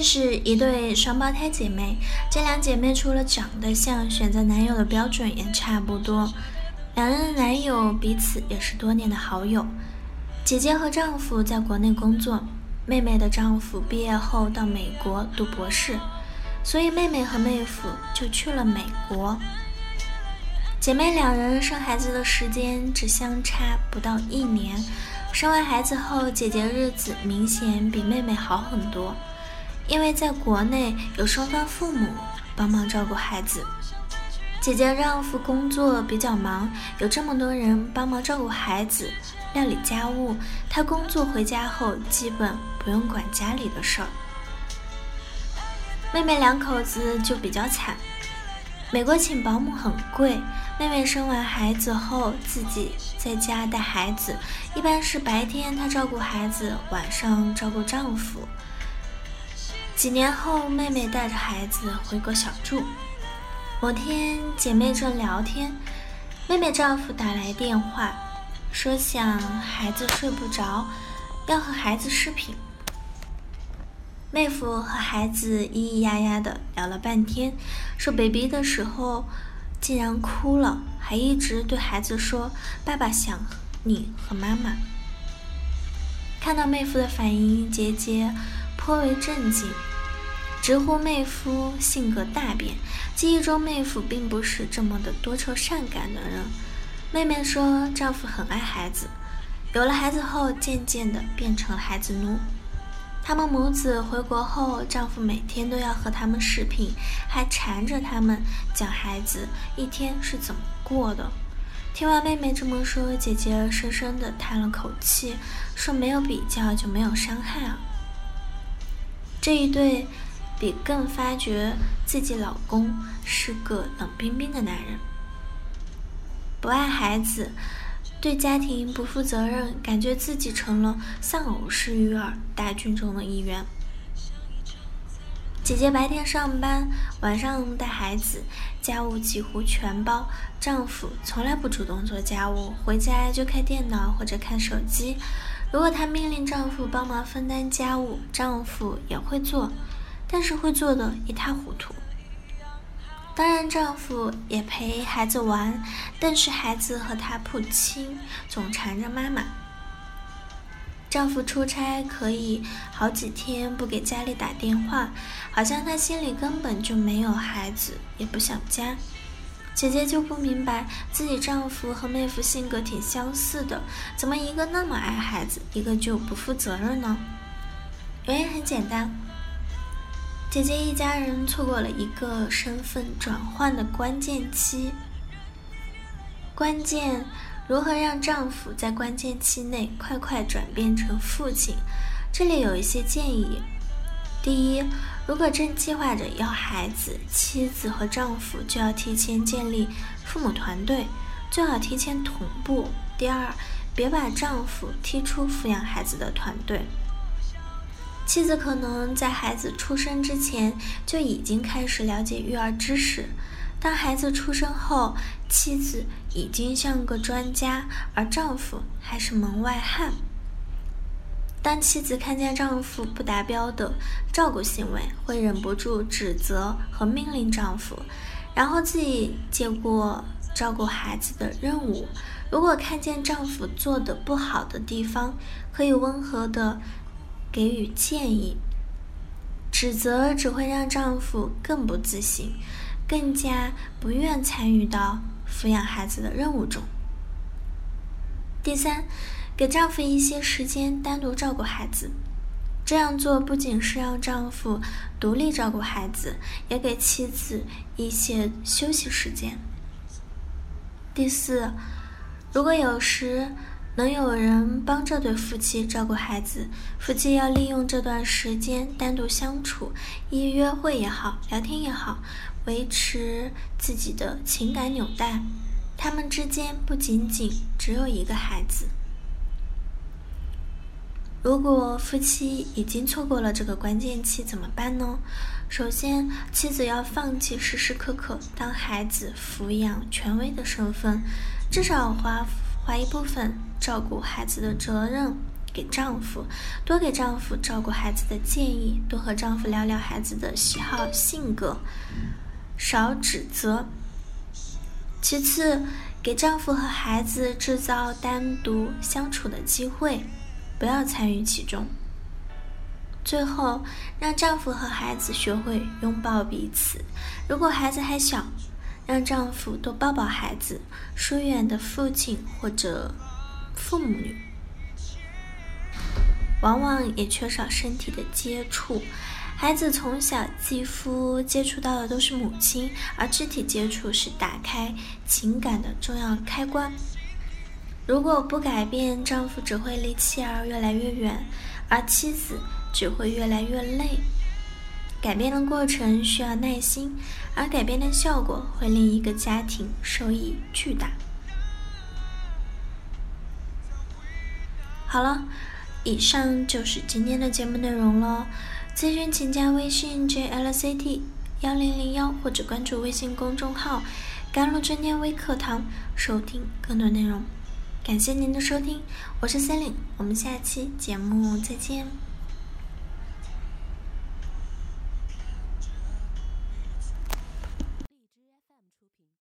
认识一对双胞胎姐妹，这两姐妹除了长得像，选择男友的标准也差不多。两人的男友彼此也是多年的好友。姐姐和丈夫在国内工作，妹妹的丈夫毕业后到美国读博士，所以妹妹和妹夫就去了美国。姐妹两人生孩子的时间只相差不到一年，生完孩子后，姐姐日子明显比妹妹好很多。因为在国内有双方父母帮忙照顾孩子，姐姐丈夫工作比较忙，有这么多人帮忙照顾孩子、料理家务，她工作回家后基本不用管家里的事儿。妹妹两口子就比较惨，美国请保姆很贵，妹妹生完孩子后自己在家带孩子，一般是白天她照顾孩子，晚上照顾丈夫。几年后，妹妹带着孩子回国小住。某天，姐妹正聊天，妹妹丈夫打来电话，说想孩子睡不着，要和孩子视频。妹夫和孩子咿咿呀呀的聊了半天，说 baby 的时候竟然哭了，还一直对孩子说爸爸想你和妈妈。看到妹夫的反应，姐姐颇为震惊。直呼妹夫性格大变，记忆中妹夫并不是这么的多愁善感的人。妹妹说，丈夫很爱孩子，有了孩子后，渐渐的变成了孩子奴。他们母子回国后，丈夫每天都要和他们视频，还缠着他们讲孩子一天是怎么过的。听完妹妹这么说，姐姐深深的叹了口气，说：“没有比较就没有伤害啊。”这一对。比更发觉自己老公是个冷冰冰的男人，不爱孩子，对家庭不负责任，感觉自己成了丧偶式育儿大军中的一员。姐姐白天上班，晚上带孩子，家务几乎全包。丈夫从来不主动做家务，回家就开电脑或者看手机。如果她命令丈夫帮忙分担家务，丈夫也会做。但是会做的一塌糊涂。当然，丈夫也陪孩子玩，但是孩子和他不亲，总缠着妈妈。丈夫出差可以好几天不给家里打电话，好像他心里根本就没有孩子，也不想家。姐姐就不明白，自己丈夫和妹夫性格挺相似的，怎么一个那么爱孩子，一个就不负责任呢？原因很简单。姐姐一家人错过了一个身份转换的关键期。关键如何让丈夫在关键期内快快转变成父亲？这里有一些建议：第一，如果正计划着要孩子，妻子和丈夫就要提前建立父母团队，最好提前同步；第二，别把丈夫踢出抚养孩子的团队。妻子可能在孩子出生之前就已经开始了解育儿知识，当孩子出生后，妻子已经像个专家，而丈夫还是门外汉。当妻子看见丈夫不达标的照顾行为，会忍不住指责和命令丈夫，然后自己接过照顾孩子的任务。如果看见丈夫做的不好的地方，可以温和的。给予建议，指责只会让丈夫更不自信，更加不愿参与到抚养孩子的任务中。第三，给丈夫一些时间单独照顾孩子，这样做不仅是让丈夫独立照顾孩子，也给妻子一些休息时间。第四，如果有时。能有人帮这对夫妻照顾孩子，夫妻要利用这段时间单独相处，一约会也好，聊天也好，维持自己的情感纽带，他们之间不仅仅只有一个孩子。如果夫妻已经错过了这个关键期，怎么办呢？首先，妻子要放弃时时刻刻当孩子抚养权威的身份，至少花把一部分照顾孩子的责任给丈夫，多给丈夫照顾孩子的建议，多和丈夫聊聊孩子的喜好、性格，少指责。其次，给丈夫和孩子制造单独相处的机会。不要参与其中。最后，让丈夫和孩子学会拥抱彼此。如果孩子还小，让丈夫多抱抱孩子。疏远的父亲或者父母女，往往也缺少身体的接触。孩子从小肌肤接触到的都是母亲，而肢体接触是打开情感的重要开关。如果不改变，丈夫只会离妻儿越来越远，而妻子只会越来越累。改变的过程需要耐心，而改变的效果会令一个家庭收益巨大。好了，以上就是今天的节目内容了。咨询请加微信 jlct 幺零零幺，或者关注微信公众号“甘露春天微课堂”，收听更多内容。感谢您的收听，我是 c 令我们下期节目再见。